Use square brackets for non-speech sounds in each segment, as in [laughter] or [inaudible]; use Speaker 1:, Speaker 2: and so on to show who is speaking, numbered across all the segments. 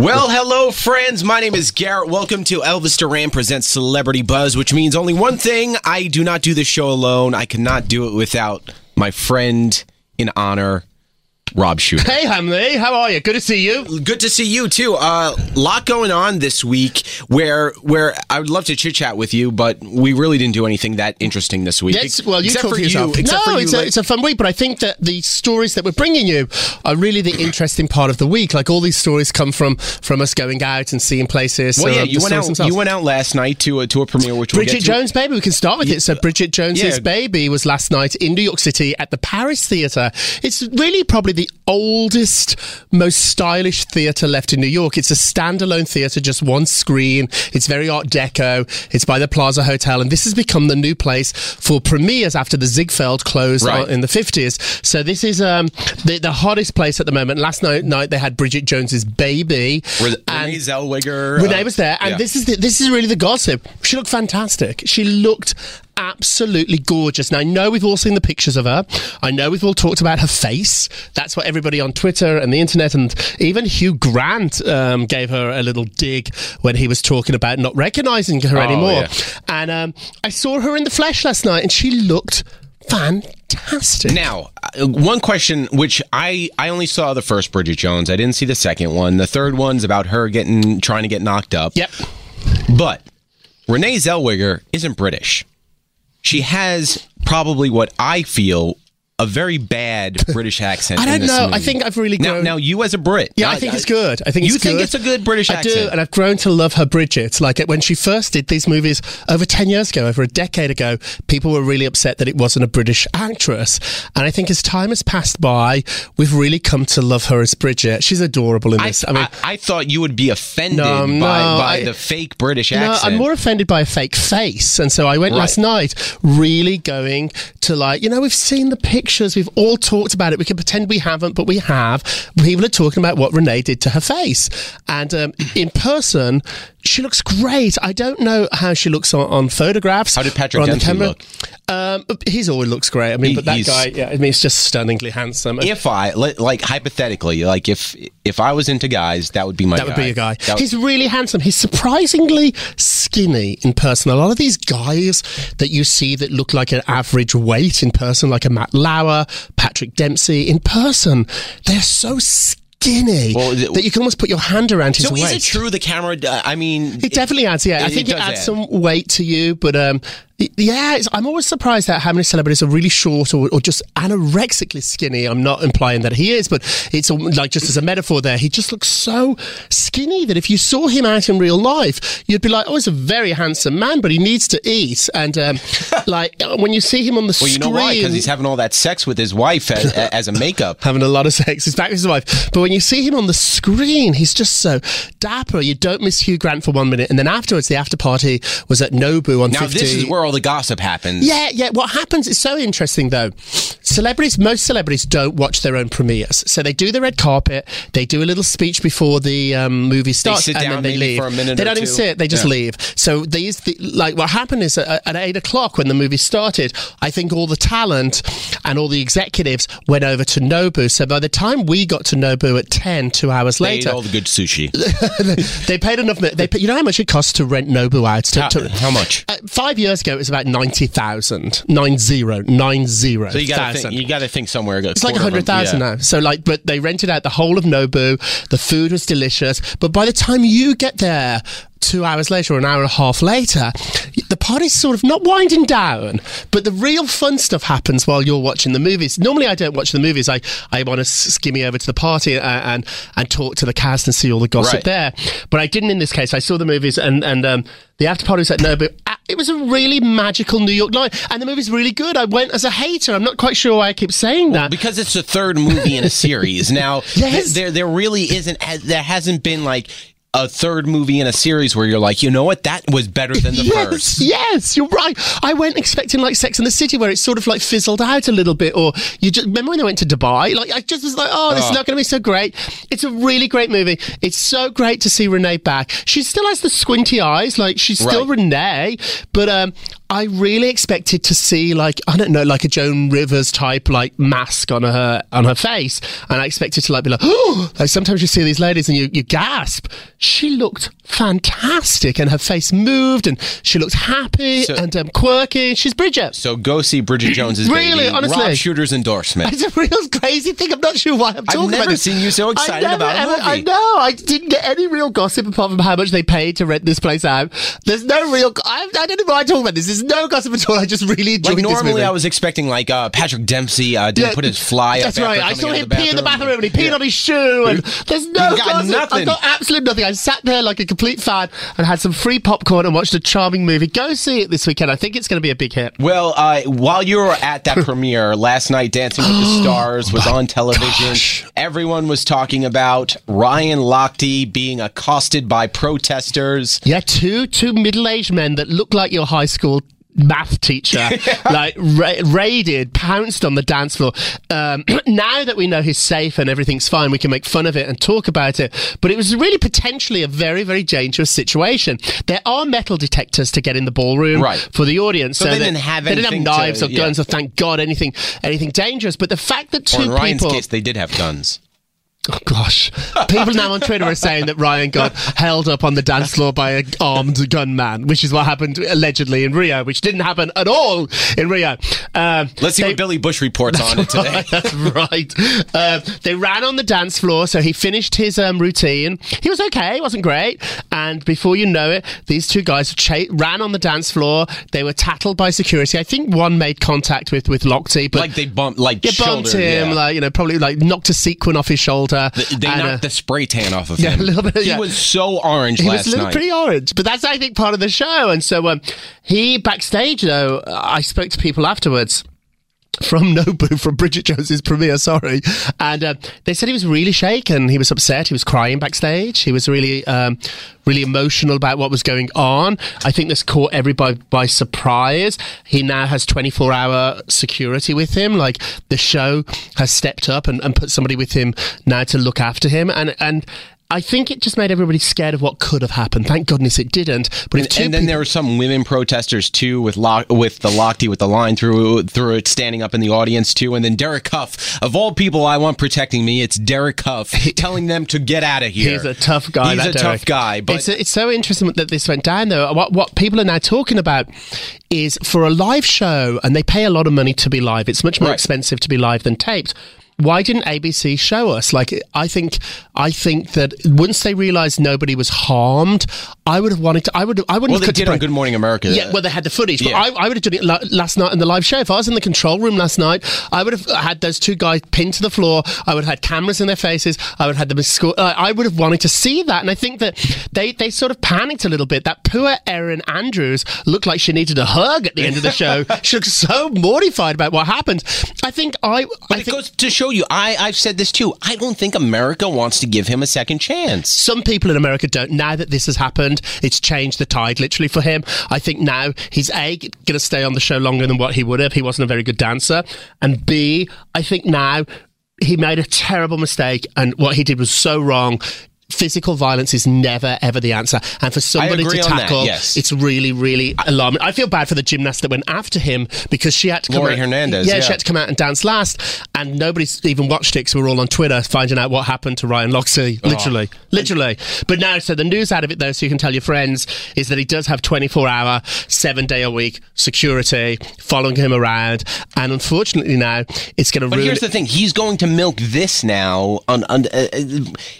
Speaker 1: Well, hello, friends. My name is Garrett. Welcome to Elvis Duran Presents Celebrity Buzz, which means only one thing. I do not do this show alone. I cannot do it without my friend in honor, Rob Shooter.
Speaker 2: Hey, Hamley, how are you? Good to see you.
Speaker 1: Good to see you too. A uh, lot going on this week. Where where I would love to chit chat with you, but we really didn't do anything that interesting this week.
Speaker 2: Yes, well, you
Speaker 1: except
Speaker 2: talk
Speaker 1: for
Speaker 2: for yourself.
Speaker 1: You, except
Speaker 2: no,
Speaker 1: for you,
Speaker 2: it's,
Speaker 1: like-
Speaker 2: a, it's a fun week, but I think that the stories that we're bringing you are really the interesting part of the week. Like all these stories come from from us going out and seeing places.
Speaker 1: well,
Speaker 2: so,
Speaker 1: yeah,
Speaker 2: um,
Speaker 1: you went out.
Speaker 2: themselves.
Speaker 1: You went out last night to a to a premiere, which we'll
Speaker 2: Bridget
Speaker 1: get to.
Speaker 2: Jones' Baby. We can start with it. So Bridget Jones's
Speaker 1: yeah.
Speaker 2: Baby was last night in New York City at the Paris Theatre. It's really probably the oldest, most stylish theatre left in New York. It's a standalone theatre, just one screen. It's very Art Deco. It's by the Plaza Hotel, and this has become the new place for premieres after the Ziegfeld closed
Speaker 1: Right.
Speaker 2: in the fifties. So this is um, the, the hottest place at the moment. Last night, night they had Bridget Jones's Baby.
Speaker 1: Renee Zellweger.
Speaker 2: Renee
Speaker 1: uh,
Speaker 2: was there, and
Speaker 1: yeah.
Speaker 2: this is the, this is really the gossip. She looked fantastic. She looked absolutely gorgeous. Now I know we've all seen the pictures of her. I know we've all talked about her face. That's what everybody on Twitter and the internet and even Hugh Grant um, gave her a little dig when he was talking about not recognizing her
Speaker 1: Oh,
Speaker 2: anymore.
Speaker 1: yeah.
Speaker 2: And um, I saw her in the flesh last night, and she looked fantastic.
Speaker 1: Now, uh, one question which I I only saw the first Bridget Jones. I didn't see the second one. The third one's about her getting trying to get knocked up.
Speaker 2: Yep.
Speaker 1: But Renee Zellweger isn't British. She has probably what I feel a very bad [laughs] British accent.
Speaker 2: I don't
Speaker 1: this
Speaker 2: know.
Speaker 1: movie.
Speaker 2: I think I've really
Speaker 1: now.
Speaker 2: grown-
Speaker 1: Now you as a Brit,
Speaker 2: Yeah,
Speaker 1: now,
Speaker 2: I think it's good. I think
Speaker 1: you
Speaker 2: it's
Speaker 1: think
Speaker 2: good.
Speaker 1: it's a good British
Speaker 2: I
Speaker 1: accent.
Speaker 2: do, and I've grown to love her Bridget. Like when she first did these movies over ten years ago, over a decade ago, people were really upset that it wasn't a British actress. And I think as time has passed by, we've really come to love her as Bridget. She's adorable in this. I, mean.
Speaker 1: I, I thought you would be offended
Speaker 2: No,
Speaker 1: by,
Speaker 2: no,
Speaker 1: by
Speaker 2: I-
Speaker 1: the fake British
Speaker 2: no,
Speaker 1: accent.
Speaker 2: I'm more offended by a fake face. And so I went
Speaker 1: Right.
Speaker 2: last night really going to like, you know, we've seen the pictures, we've all talked about it. We can pretend we haven't, but we have. People are talking about what Renee did to her face. And um, in person, she looks great. I don't know how she looks on, on photographs.
Speaker 1: How did Patrick
Speaker 2: on the
Speaker 1: Dempsey
Speaker 2: camera.
Speaker 1: look?
Speaker 2: Um, he's always looks great. I mean,
Speaker 1: He-
Speaker 2: but that guy, yeah, I mean, he's just stunningly handsome.
Speaker 1: if I like hypothetically, like if if I was into guys, that would be my
Speaker 2: That would be a guy.
Speaker 1: That-
Speaker 2: He's really handsome. He's surprisingly skinny in person. A lot of these guys that you see that look like an average weight in person, like a Matt Lauer, Patrick Dempsey, in person, they're so skinny
Speaker 1: Well, it-
Speaker 2: that you can almost put your hand around his
Speaker 1: so
Speaker 2: waist.
Speaker 1: is it true the camera? uh, I mean,
Speaker 2: It definitely adds, yeah. I think it,
Speaker 1: does
Speaker 2: adds
Speaker 1: add.
Speaker 2: some weight to you, but um, it- yeah, I'm always surprised at how many celebrities are really short or, or just anorexically skinny. I'm not implying that he is, but it's like just as a metaphor there. He just looks so skinny that if you saw him out in real life, you'd be like, oh, he's a very handsome man, but he needs to eat. And um, [laughs] like when you see him on the
Speaker 1: well, you
Speaker 2: screen,
Speaker 1: know why? Because he's having all that sex with his wife as, as a makeup. [laughs]
Speaker 2: having a lot of sex. He's back with his wife. But when you see him on the screen, he's just so dapper. You don't miss Hugh Grant for one minute. And then afterwards, the after party was at Nobu on
Speaker 1: Now
Speaker 2: 50.
Speaker 1: this is where all the gossip happens.
Speaker 2: Yeah, yeah. What happens is so interesting, though. Celebrities, most celebrities don't watch their own premieres. So they do the red carpet, they do a little speech before the um, movie starts, and then they leave.
Speaker 1: for a minute
Speaker 2: they don't even sit, they just
Speaker 1: Yeah.
Speaker 2: leave. So these, the, like, what happened is at, at eight o'clock when the movie started, I think all the talent and all the executives went over to Nobu. So by the time we got to Nobu at 10, two hours
Speaker 1: They ate
Speaker 2: later,
Speaker 1: all the good sushi. [laughs]
Speaker 2: they paid enough. They, you know how much it costs to rent Nobu out? To,
Speaker 1: how,
Speaker 2: to-
Speaker 1: how much?
Speaker 2: uh, five years ago, was about ninety thousand, nine zero, nine zero.
Speaker 1: So you got to think. You got to think somewhere.
Speaker 2: It's like a hundred thousand now. So like, but they rented out the whole of Nobu. The food was delicious, but by the time you get there. Two hours later, or an hour and a half later, the party's sort of not winding down, but the real fun stuff happens while you're watching the movies. Normally, I don't watch the movies. I, I want to skimmy over to the party and, and and talk to the cast and see all the gossip
Speaker 1: Right.
Speaker 2: there. But I didn't in this case. I saw the movies and and um, the after party was at Nobu. Uh, It was a really magical New York night, and the movie's really good. I went as a hater. I'm not quite sure why I keep saying that.
Speaker 1: because it's the third movie in a series. Now, [laughs]
Speaker 2: Yes.
Speaker 1: th- there there really isn't there hasn't been like a third movie in a series where you're like, you know what, that was better than the [laughs]
Speaker 2: yes,
Speaker 1: first.
Speaker 2: yes, you're right. I went expecting like Sex in the City, where it sort of like fizzled out a little bit. Or you just remember when I went to Dubai? Like I just was like, oh, this is
Speaker 1: Oh.
Speaker 2: not going to be so great. It's a really great movie. It's so great to see Renee back. She still has the squinty eyes, like she's still
Speaker 1: Right.
Speaker 2: Renee, but um. I really expected to see like I don't know like a Joan Rivers type like mask on her on her face, and I expected to like be like oh [gasps] like sometimes you see these ladies and you you gasp. She looked fantastic, and her face moved, and she looked happy
Speaker 1: So-
Speaker 2: and um, quirky. She's Bridget.
Speaker 1: So go see Bridget Jones's
Speaker 2: Really,
Speaker 1: baby.
Speaker 2: honestly.
Speaker 1: Rob Shooter's endorsement.
Speaker 2: It's a real crazy thing. I'm not sure why I'm talking. I've never
Speaker 1: seen you so excited
Speaker 2: never,
Speaker 1: about a movie.
Speaker 2: I know. I didn't get any real gossip apart from how much they paid to rent this place out. There's no real. I, I don't know why I'm talking about this. There's no gossip at all. I just really enjoyed
Speaker 1: Like normally. I was expecting like uh, Patrick Dempsey uh, didn't
Speaker 2: Yeah,
Speaker 1: put his fly up.
Speaker 2: That's right. I saw him pee in the bathroom and he peed
Speaker 1: Yeah.
Speaker 2: on his shoe. And there's no gossip.
Speaker 1: nothing.
Speaker 2: I got absolutely nothing. I sat there like a complete fan and had some free popcorn and watched a charming movie. Go see it this weekend. I think it's going to be a big hit.
Speaker 1: Well, uh, while you were at that [laughs] premiere last night, Dancing with the [gasps] Stars was on television.
Speaker 2: gosh.
Speaker 1: Everyone was talking about Ryan Lochte being accosted by protesters.
Speaker 2: Yeah, two two middle aged men that look like your high school math teacher, [laughs] like ra- raided, pounced on the dance floor. Um, [clears throat] now that we know he's safe and everything's fine, we can make fun of it and talk about it. But it was really potentially a very very dangerous situation. There are metal detectors to get in the ballroom
Speaker 1: Right.
Speaker 2: for the audience,
Speaker 1: So they
Speaker 2: that-
Speaker 1: didn't have
Speaker 2: they didn't have
Speaker 1: anything to-
Speaker 2: knives or
Speaker 1: yeah.
Speaker 2: guns. So thank God anything anything dangerous. But the fact that
Speaker 1: Or
Speaker 2: two
Speaker 1: in Ryan's
Speaker 2: people.
Speaker 1: case, they did have guns.
Speaker 2: Oh gosh. People now on Twitter are saying that Ryan got held up on the dance floor by an armed gunman, which is what happened allegedly in Rio, which didn't happen at all in Rio. Um,
Speaker 1: Let's see
Speaker 2: they-
Speaker 1: what Billy Bush reports on it today.
Speaker 2: That's right. Uh, they ran on the dance floor, so he finished his um, routine. He was okay, it wasn't great. And before you know it, these two guys cha- ran on the dance floor. They were tattled by security. I think one made contact with with Lochte, but
Speaker 1: like they bumped, like
Speaker 2: yeah,
Speaker 1: shoulder,
Speaker 2: bumped him,
Speaker 1: yeah.
Speaker 2: like you know, probably like knocked a sequin off his shoulder.
Speaker 1: They
Speaker 2: and,
Speaker 1: knocked
Speaker 2: uh,
Speaker 1: the spray tan off of
Speaker 2: yeah, [laughs]
Speaker 1: him.
Speaker 2: a little bit,
Speaker 1: He
Speaker 2: yeah.
Speaker 1: was so orange
Speaker 2: he
Speaker 1: last
Speaker 2: was a little
Speaker 1: night.
Speaker 2: pretty orange, but that's I think part of the show. And so um, he backstage though, I spoke to people afterwards. From Nobu, from Bridget Jones's premiere, sorry, and uh, they said he was really shaken. He was upset. He was crying backstage. He was really, um, really emotional about what was going on. I think this caught everybody by surprise. He now has twenty four hour security with him. Like the show has stepped up and, and put somebody with him now to look after him, and and I think it just made everybody scared of what could have happened. Thank goodness it didn't. But two
Speaker 1: and then
Speaker 2: people-
Speaker 1: there were some women protesters too, with Lo- with the Lochte with the line through through it, standing up in the audience too. And then Derek Hough, of all people, I want protecting me. It's Derek Hough [laughs] telling them to get out of here.
Speaker 2: He's a tough guy.
Speaker 1: He's a
Speaker 2: Derek.
Speaker 1: tough guy, but
Speaker 2: it's, it's so interesting that this went down though. What what people are now talking about is for a live show, and they pay a lot of money to be live. It's much more
Speaker 1: Right.
Speaker 2: expensive to be live than taped. Why didn't ABC show us? Like, I think, I think that once they realised nobody was harmed, I would have wanted to. I would. I wouldn't.
Speaker 1: well,
Speaker 2: have
Speaker 1: they did on Good Morning America.
Speaker 2: Yeah, well, they had the footage, but
Speaker 1: Yeah.
Speaker 2: I, I would have done it la- last night in the live show. If I was in the control room last night, I would have had those two guys pinned to the floor. I would have had cameras in their faces. I would have had them. Uh, I would have wanted to see that, and I think that they they sort of panicked a little bit. That poor Erin Andrews looked like she needed a hug at the end of the show. [laughs] she looked so mortified about what happened. I think I.
Speaker 1: But
Speaker 2: I
Speaker 1: it
Speaker 2: think
Speaker 1: goes to show you, I, I've said this too. I don't think America wants to give him a second chance.
Speaker 2: some people in America don't. Now that this has happened, it's changed the tide literally for him. I think now he's A, going to stay on the show longer than what he would have. He wasn't a very good dancer. And B, I think now he made a terrible mistake and what he did was so wrong. Physical violence is never ever the answer, and for somebody to
Speaker 1: that,
Speaker 2: tackle,
Speaker 1: yes.
Speaker 2: it's really, really alarming. I feel bad for the gymnast that went after him because she had to come
Speaker 1: Laurie
Speaker 2: out,
Speaker 1: Hernandez,
Speaker 2: Yeah,
Speaker 1: yeah.
Speaker 2: she had to come out and dance last, and nobody's even watched it because we are all on Twitter finding out what happened to Ryan Lochte. Literally, literally. But now, so the news out of it, though, so you can tell your friends, is that he does have 24 hour, seven day a week security following him around. And unfortunately, now it's going to
Speaker 1: But
Speaker 2: ruin.
Speaker 1: here's the thing: he's going to milk this now. On, on uh, uh,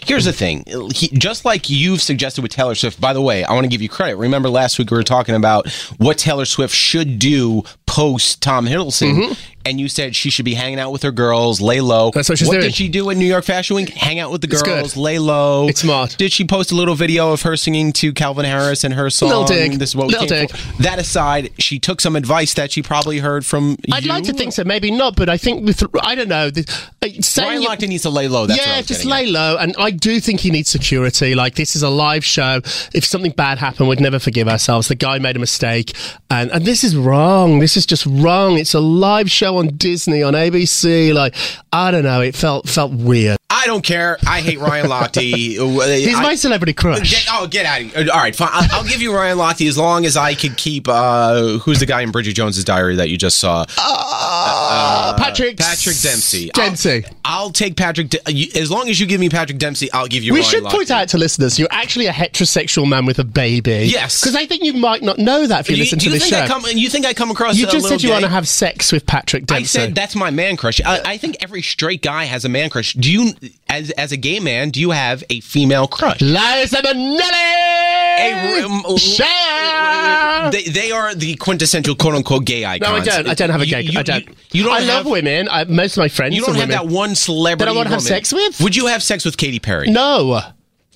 Speaker 1: here's the thing: he, just like you've suggested with Taylor Swift. By the way, I want to give you credit. Remember last week we were talking about what Taylor Swift should do post Tom Hiddleston, and you said she should be hanging out with her girls, lay low.
Speaker 2: Mm-hmm. That's what she's
Speaker 1: what
Speaker 2: doing.
Speaker 1: did she do at New York Fashion Week? Hang out with the girls, lay low.
Speaker 2: It's smart.
Speaker 1: Did she post a little video of her singing to Calvin Harris and her song?
Speaker 2: Little dig.
Speaker 1: This is what we
Speaker 2: Little dig.
Speaker 1: for. That aside, she took some advice that she probably heard from.
Speaker 2: I'd like to think so, maybe not, but I think with I don't know. The, uh,
Speaker 1: Ryan Lochte needs to lay low. That's
Speaker 2: yeah, just
Speaker 1: getting at.
Speaker 2: lay low. And I do think he needs security. Like this is a live show. If something bad happened, we'd never forgive ourselves. The guy made a mistake, and and this is wrong. This is just wrong. It's a live show on Disney on ABC. Like I don't know. It felt felt weird.
Speaker 1: I don't care. I hate Ryan Lochte. [laughs]
Speaker 2: He's
Speaker 1: I-
Speaker 2: my celebrity crush.
Speaker 1: Get, oh, get out of here. All right, fine. I'll, I'll give you Ryan Lochte as long as I could keep. Uh, who's the guy in Bridget Jones's Diary that you just saw?
Speaker 2: Uh, Patrick
Speaker 1: Patrick Dempsey.
Speaker 2: Dempsey.
Speaker 1: I'll, I'll take Patrick. De- as long as you give me Patrick Dempsey, I'll give you. Ryan.
Speaker 2: We
Speaker 1: Ryan
Speaker 2: should
Speaker 1: Lochte.
Speaker 2: point out to listeners you're actually a heterosexual man with a baby.
Speaker 1: Yes.
Speaker 2: Because I think you might not know that if you,
Speaker 1: you,
Speaker 2: listen to
Speaker 1: you
Speaker 2: this
Speaker 1: think
Speaker 2: show.
Speaker 1: I come? You think I come across?
Speaker 2: you just said you
Speaker 1: gay?
Speaker 2: want to have sex with Patrick Dempsey.
Speaker 1: I said that's my man crush. I, I think every straight guy has a man crush. Do you, as as a gay man, do you have a female crush?
Speaker 2: Liza Minnelli!
Speaker 1: um,
Speaker 2: Cher!
Speaker 1: They, they are the quintessential quote unquote gay icons.
Speaker 2: No, I don't. I don't have a gay.
Speaker 1: You,
Speaker 2: I don't.
Speaker 1: You, you don't
Speaker 2: I
Speaker 1: have,
Speaker 2: love women. I, most of my friends
Speaker 1: You don't have
Speaker 2: women.
Speaker 1: that one celebrity.
Speaker 2: That I wanna have
Speaker 1: woman.
Speaker 2: sex with?
Speaker 1: Would you have sex with Katy Perry?
Speaker 2: No.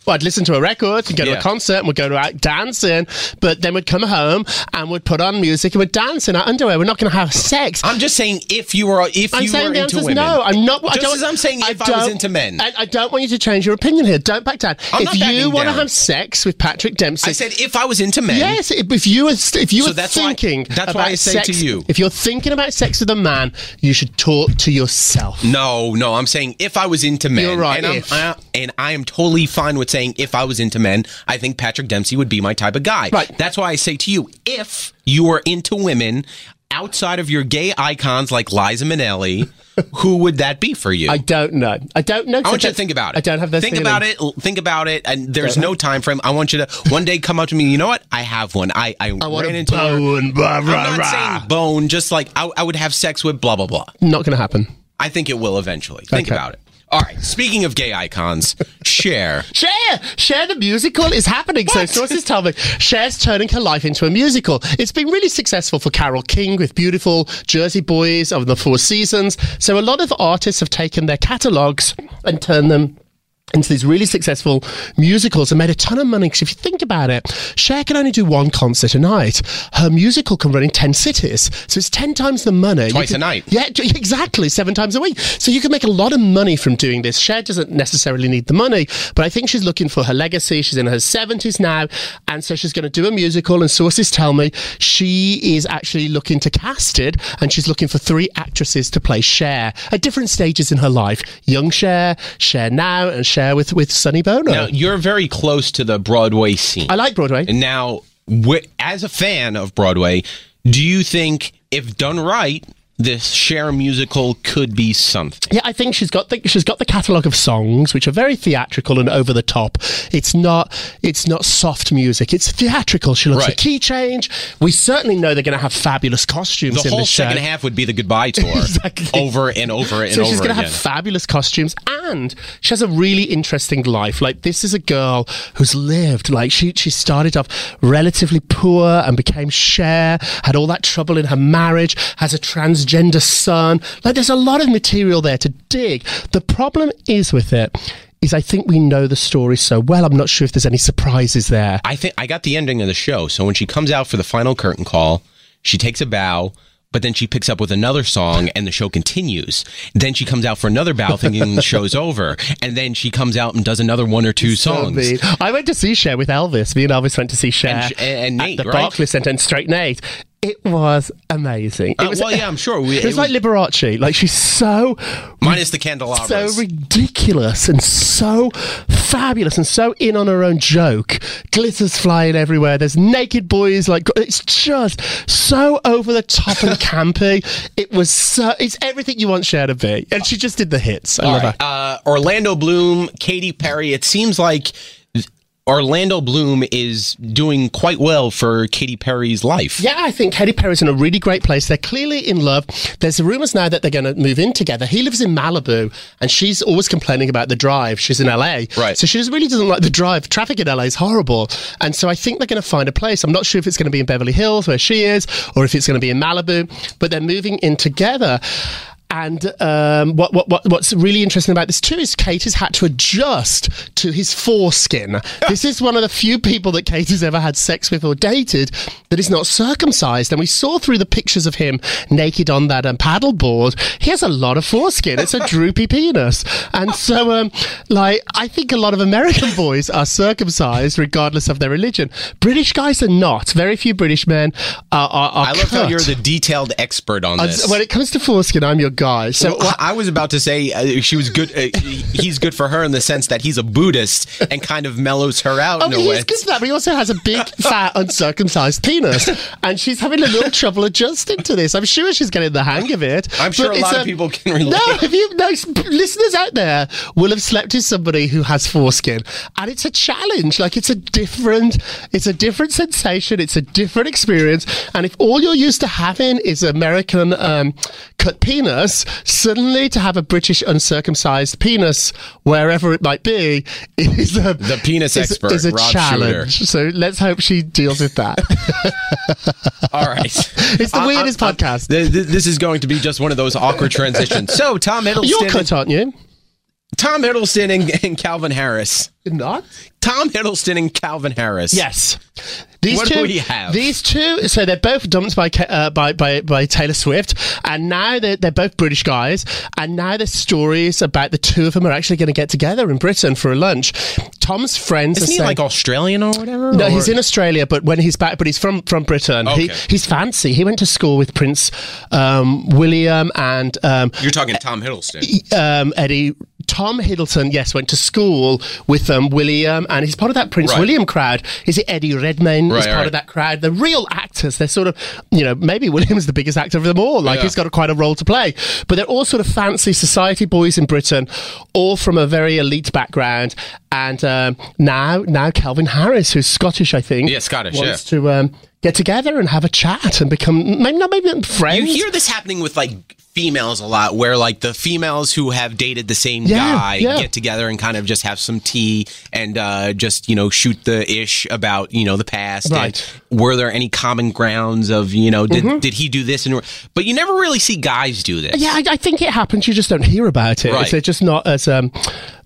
Speaker 2: I'd listen to a record and go to
Speaker 1: Yeah.
Speaker 2: a concert and we'd go to out dancing, but then we'd come home and we'd put on music and we'd dance in our underwear. We're not going to have sex.
Speaker 1: I'm just saying if you were if
Speaker 2: I'm
Speaker 1: you
Speaker 2: saying
Speaker 1: were
Speaker 2: the
Speaker 1: into women.
Speaker 2: no. I'm not. I
Speaker 1: Just
Speaker 2: don't,
Speaker 1: as I'm saying if I, was into men.
Speaker 2: I, I don't want you to change your opinion here. Don't back down.
Speaker 1: I'm
Speaker 2: if you want to have sex with Patrick Dempsey,
Speaker 1: I said if I was into men.
Speaker 2: Yes, if if you were if you
Speaker 1: So
Speaker 2: were
Speaker 1: that's why-
Speaker 2: thinking
Speaker 1: that's why I say
Speaker 2: sex,
Speaker 1: to you.
Speaker 2: if you're thinking about sex with a man, you should talk to yourself.
Speaker 1: No, no, I'm saying if I was into men.
Speaker 2: You're right,
Speaker 1: And, I'm. I, and I am totally fine with saying if I was into men, I think Patrick Dempsey would be my type of guy.
Speaker 2: Right.
Speaker 1: That's why I say to you, if you were into women outside of your gay icons like Liza Minnelli, [laughs] who would that be for you?
Speaker 2: I don't know. I don't know.
Speaker 1: I want you to think about it.
Speaker 2: I don't have those.
Speaker 1: Think
Speaker 2: feelings.
Speaker 1: about it. Think about it. And there's
Speaker 2: Don't
Speaker 1: no time frame. I want you to one day come up to me. You know what? I have one. I I,
Speaker 2: I want
Speaker 1: ran into her.
Speaker 2: bone. Blah,
Speaker 1: I'm not
Speaker 2: rah.
Speaker 1: saying bone. Just like I, I would have sex with blah blah blah.
Speaker 2: Not going to happen.
Speaker 1: I think it will eventually. Think
Speaker 2: Okay.
Speaker 1: about it. All right. Speaking of gay icons, Cher. [laughs]
Speaker 2: Cher, Cher the musical is happening. So sources tell me Cher's turning her life into a musical. It's been really successful for Carole King with beautiful Jersey Boys of the Four Seasons. So a lot of artists have taken their catalogues and turned them into these really successful musicals and made a ton of money. Because if you think about it, Cher can only do one concert a night. Her musical can run in 10 cities. So it's 10 times the money.
Speaker 1: Twice
Speaker 2: can-
Speaker 1: a night.
Speaker 2: Yeah, [laughs] exactly. Seven times a week. So you can make a lot of money from doing this. Cher doesn't necessarily need the money, but I think she's looking for her legacy. She's in her 70s now. And so she's going to do a musical. And sources tell me she is actually looking to cast it. And she's looking for three actresses to play Cher at different stages in her life. Young Cher, Cher now, and Cher with, with Sonny Bono.
Speaker 1: Now you're very close to the Broadway scene.
Speaker 2: I like Broadway.
Speaker 1: And Now, as a fan of Broadway, do you think if done right, this Cher musical could be something?
Speaker 2: Yeah, I think she's got the she's got the catalogue of songs which are very theatrical and over the top. It's not it's not soft music. It's theatrical. She loves
Speaker 1: Right.
Speaker 2: a key change. We certainly know they're going to have fabulous costumes
Speaker 1: The
Speaker 2: in
Speaker 1: whole
Speaker 2: the show.
Speaker 1: second half would be the goodbye tour [laughs]
Speaker 2: Exactly.
Speaker 1: over and over and
Speaker 2: so
Speaker 1: over
Speaker 2: she's going to have fabulous costumes and she has a really interesting life like this is a girl who's lived like she she started off relatively poor and became Cher had all that trouble in her marriage has a transgender son like there's a lot of material there to dig the problem is with it is I think we know the story so well I'm not sure if there's any surprises there
Speaker 1: I think I got the ending of the show. So when she comes out for the final curtain call, she takes a bow, but then she picks up with another song and the show continues. Then she comes out for another bow thinking the show's [laughs] over. And then she comes out and does another one or two
Speaker 2: So
Speaker 1: songs.
Speaker 2: mean. I went to see Cher with Elvis. Me and Elvis went to see Cher
Speaker 1: And and Nate,
Speaker 2: at the
Speaker 1: right?
Speaker 2: Barclays Centre and Straight Nate. It was amazing. It
Speaker 1: Uh,
Speaker 2: was,
Speaker 1: well, yeah, I'm sure. We,
Speaker 2: It was like Liberace. Like she's so
Speaker 1: minus the candelabras.
Speaker 2: so ridiculous and so fabulous and so in on her own joke. Glitters flying everywhere. There's naked boys. Like it's just so over the top and [laughs] campy. It was so. It's everything you want Cher to be, and she just did the hits. I
Speaker 1: All
Speaker 2: love
Speaker 1: right.
Speaker 2: her.
Speaker 1: Uh, Orlando Bloom, Katy Perry. It seems like Orlando Bloom is doing quite well for Katy Perry's life.
Speaker 2: Yeah, I think Katy Perry's in a really great place. They're clearly in love. There's rumours now that they're going to move in together. He lives in Malibu, and she's always complaining about the drive. She's in LA,
Speaker 1: Right.
Speaker 2: So she just really doesn't like the drive. Traffic in LA is horrible, and so I think they're going to find a place. I'm not sure if it's going to be in Beverly Hills where she is, or if it's going to be in Malibu, but they're moving in together. And um, what, what, what, what's really interesting about this too is Kate has had to adjust to his foreskin. this is one of the few people that Kate has ever had sex with or dated that is not circumcised. And we saw through the pictures of him naked on that um, paddleboard, he has a lot of foreskin. It's a [laughs] droopy penis. And so, um, like, I think a lot of American [laughs] boys are circumcised regardless of their religion. British guys are not. Very few British men are. are, are
Speaker 1: I love how you're the detailed expert on this.
Speaker 2: When it comes to foreskin, I'm your guy. So
Speaker 1: Well, I was about to say uh, she was good. Uh, he's good for her in the sense that he's a Buddhist and kind of mellows her out
Speaker 2: Oh,
Speaker 1: in a
Speaker 2: he's
Speaker 1: way.
Speaker 2: good for that, but he also has a big, fat, uncircumcised penis, and she's having a little trouble adjusting to this. I'm sure she's getting the hang of it.
Speaker 1: I'm sure a lot of people can relate.
Speaker 2: No, if you no listeners out there will have slept with somebody who has foreskin, and it's a challenge. Like it's a different, it's a different sensation. It's a different experience. And if all you're used to having is American um, cut penis, suddenly to have a British uncircumcised penis wherever it might be [laughs] is a
Speaker 1: The penis
Speaker 2: is,
Speaker 1: expert,
Speaker 2: is a
Speaker 1: Rob
Speaker 2: challenge. So let's hope she deals with that. [laughs]
Speaker 1: All right.
Speaker 2: It's the weirdest podcast.
Speaker 1: th- th- this is going to be just one of those awkward transitions. So, Tom [laughs]
Speaker 2: You're
Speaker 1: Hiddleston,
Speaker 2: cut, aren't you?
Speaker 1: Tom Hiddleston and, and Calvin Harris.
Speaker 2: You're not.
Speaker 1: Tom Hiddleston and Calvin Harris.
Speaker 2: Yes. These
Speaker 1: What
Speaker 2: two,
Speaker 1: do we have?
Speaker 2: These two, so they're both dumped by, uh, by by by Taylor Swift, and now they're, they're both British guys, and now there's stories about the two of them are actually going to get together in Britain for a lunch. Tom's friends
Speaker 1: Isn't
Speaker 2: are
Speaker 1: he
Speaker 2: saying,
Speaker 1: like Australian or whatever?
Speaker 2: no,
Speaker 1: Or-
Speaker 2: he's in Australia, but when he's back, but he's from from Britain. He,
Speaker 1: Okay.
Speaker 2: he's fancy. He went to school with Prince um, William and um,
Speaker 1: You're talking Tom Hiddleston.
Speaker 2: um, Eddie. Tom Hiddleston, yes, went to school with um, William, and he's part of that Prince
Speaker 1: Right.
Speaker 2: William crowd. Is it Eddie Redmayne?
Speaker 1: Right,
Speaker 2: is part
Speaker 1: right.
Speaker 2: of that crowd. The real actors, they're sort of, you know, maybe William's the biggest actor of them all. Like
Speaker 1: Yeah.
Speaker 2: he's got a, quite a role to play. But they're all sort of fancy society boys in Britain, all from a very elite background. And um, now, now Calvin Harris, who's Scottish, I think,
Speaker 1: Yeah, Scottish,
Speaker 2: wants to um, get together and have a chat and become maybe not maybe friends.
Speaker 1: You hear this happening with like females a lot, where like the females who have dated the same
Speaker 2: Yeah,
Speaker 1: guy
Speaker 2: yeah.
Speaker 1: get together and kind of just have some tea and uh, just you know shoot the ish about you know the past. and
Speaker 2: Right.
Speaker 1: were there any common grounds of you know did did he do this and but you never really see guys do this.
Speaker 2: Yeah, I, I think it happens. You just don't hear about it.
Speaker 1: Right.
Speaker 2: They're just not as um,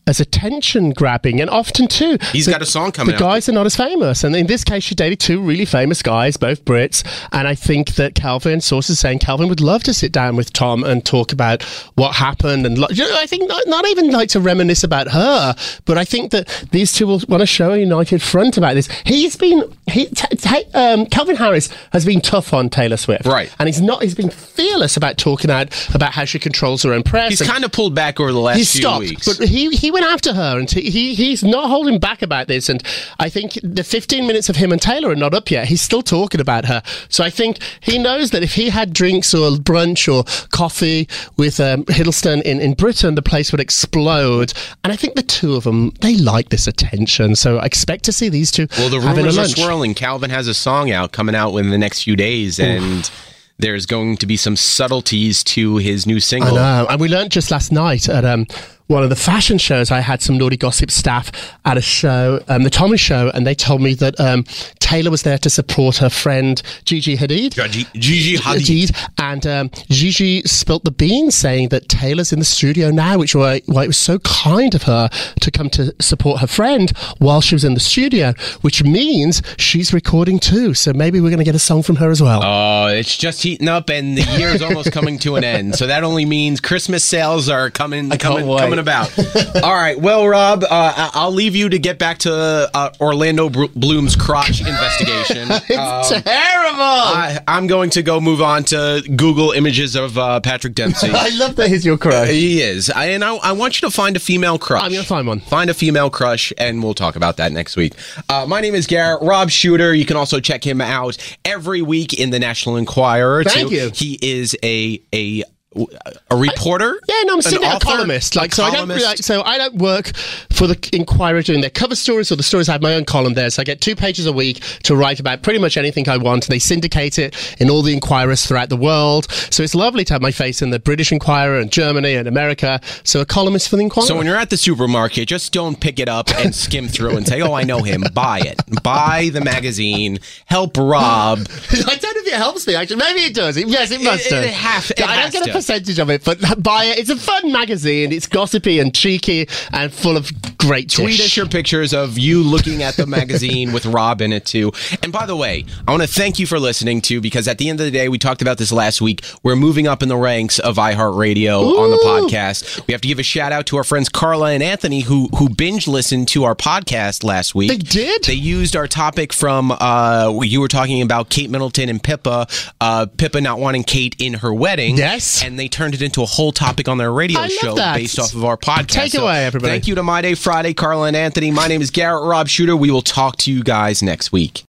Speaker 2: as attention grabbing, and often too.
Speaker 1: He's
Speaker 2: the-
Speaker 1: got a song coming
Speaker 2: The
Speaker 1: out.
Speaker 2: guys are not as famous, and in this case, she dated two really famous guys, both Brits. And I think that Calvin, sources saying Calvin would love to sit down with Tom and talk about what happened, and you know, I think not, not even like to reminisce about her, but I think that these two will want to show a united front about this. He's been he, t- t- um, Calvin Harris has been tough on Taylor Swift,
Speaker 1: Right.
Speaker 2: And he's not. He's been fearless about talking out about how she controls her own press.
Speaker 1: He's kind of pulled back over the last
Speaker 2: he
Speaker 1: few
Speaker 2: stopped,
Speaker 1: weeks.
Speaker 2: but he he went after her, and he he- he's not holding back about this. And I think the 15 minutes of him and Taylor are not up yet. He's still talking about her. So I think he knows that if he had drinks or brunch or coffee with um, Hiddleston in in Britain, the place would explode. And I think the two of them they like this attention. So I expect to see these two
Speaker 1: Well, the rumors are swirling. Calvin has a song out coming out in the next few days, and there's going to be some subtleties to his new
Speaker 2: I
Speaker 1: single.
Speaker 2: know. And we learned just last night at um, one of the fashion shows, I had some naughty gossip staff at a show, um, the Tommy Show, and they told me that um, Taylor was there to support her friend Gigi Hadid.
Speaker 1: Gigi Gigi Hadid.
Speaker 2: Hadid, and um, Gigi spilt the beans saying that Taylor's in the studio now, which why, why it was so kind of her to come to support her friend while she was in the studio, which means she's recording too. So maybe we're going to get a song from her as well.
Speaker 1: Oh, it's just heating up, and the year is almost coming to an end. So that only means Christmas sales are coming, coming,
Speaker 2: wait.
Speaker 1: Coming about. All right. Well, Rob, uh, I- I'll leave you to get back to uh, Orlando Bloom's crotch [laughs] investigation.
Speaker 2: it's
Speaker 1: Um,
Speaker 2: terrible.
Speaker 1: I, I'm going to go move on to Google images of uh, Patrick Dempsey. [laughs]
Speaker 2: I love that he's your crush.
Speaker 1: He is, I, and I, I want you to find a female crush.
Speaker 2: I'm gonna find one.
Speaker 1: Find a female crush, and we'll talk about that next week. Uh, my name is Garrett Rob Shooter. You can also check him out every week in the National Enquirer.
Speaker 2: Thank
Speaker 1: too.
Speaker 2: you.
Speaker 1: He is a a a reporter.
Speaker 2: Yeah, no, I'm sitting there, a columnist. Like, so I don't like, so I don't work for the Enquirer doing their cover stories or the stories. I have my own column there, so I get two pages a week to write about pretty much anything I want. They syndicate it in all the Enquirers throughout the world. So it's lovely to have my face in the British Enquirer and Germany and America. So a columnist for the Enquirer.
Speaker 1: So when you're at the supermarket, just don't pick it up and skim through and say, "Oh, I know him." Buy it. Buy the magazine. Help Rob. [laughs]
Speaker 2: I don't know if it helps me. Actually, maybe it does. Yes, it must.
Speaker 1: It- it have- it
Speaker 2: I
Speaker 1: has
Speaker 2: don't get
Speaker 1: to.
Speaker 2: a percentage of it, but buy it. It's a fun magazine. It's gossipy and cheeky and full of great
Speaker 1: Tweet us your pictures of you looking at the [laughs] magazine with Rob in it too. And by the way, I want to thank you for listening to because at the end of the day, we talked about this last week. We're moving up in the ranks of iHeartRadio on the podcast. We have to give a shout out to our friends Carla and Anthony who who binge listened to our podcast last week.
Speaker 2: They did?
Speaker 1: They used our topic from uh, you were talking about Kate Middleton and Pippa, uh, Pippa not wanting Kate in her wedding.
Speaker 2: Yes.
Speaker 1: And they turned it into a whole topic on their radio show
Speaker 2: that.
Speaker 1: based off of our podcast.
Speaker 2: Take it away, everybody.
Speaker 1: Thank you to My Day Friday, Carla and Anthony. My name is Garrett Rob Shooter. We will talk to you guys next week.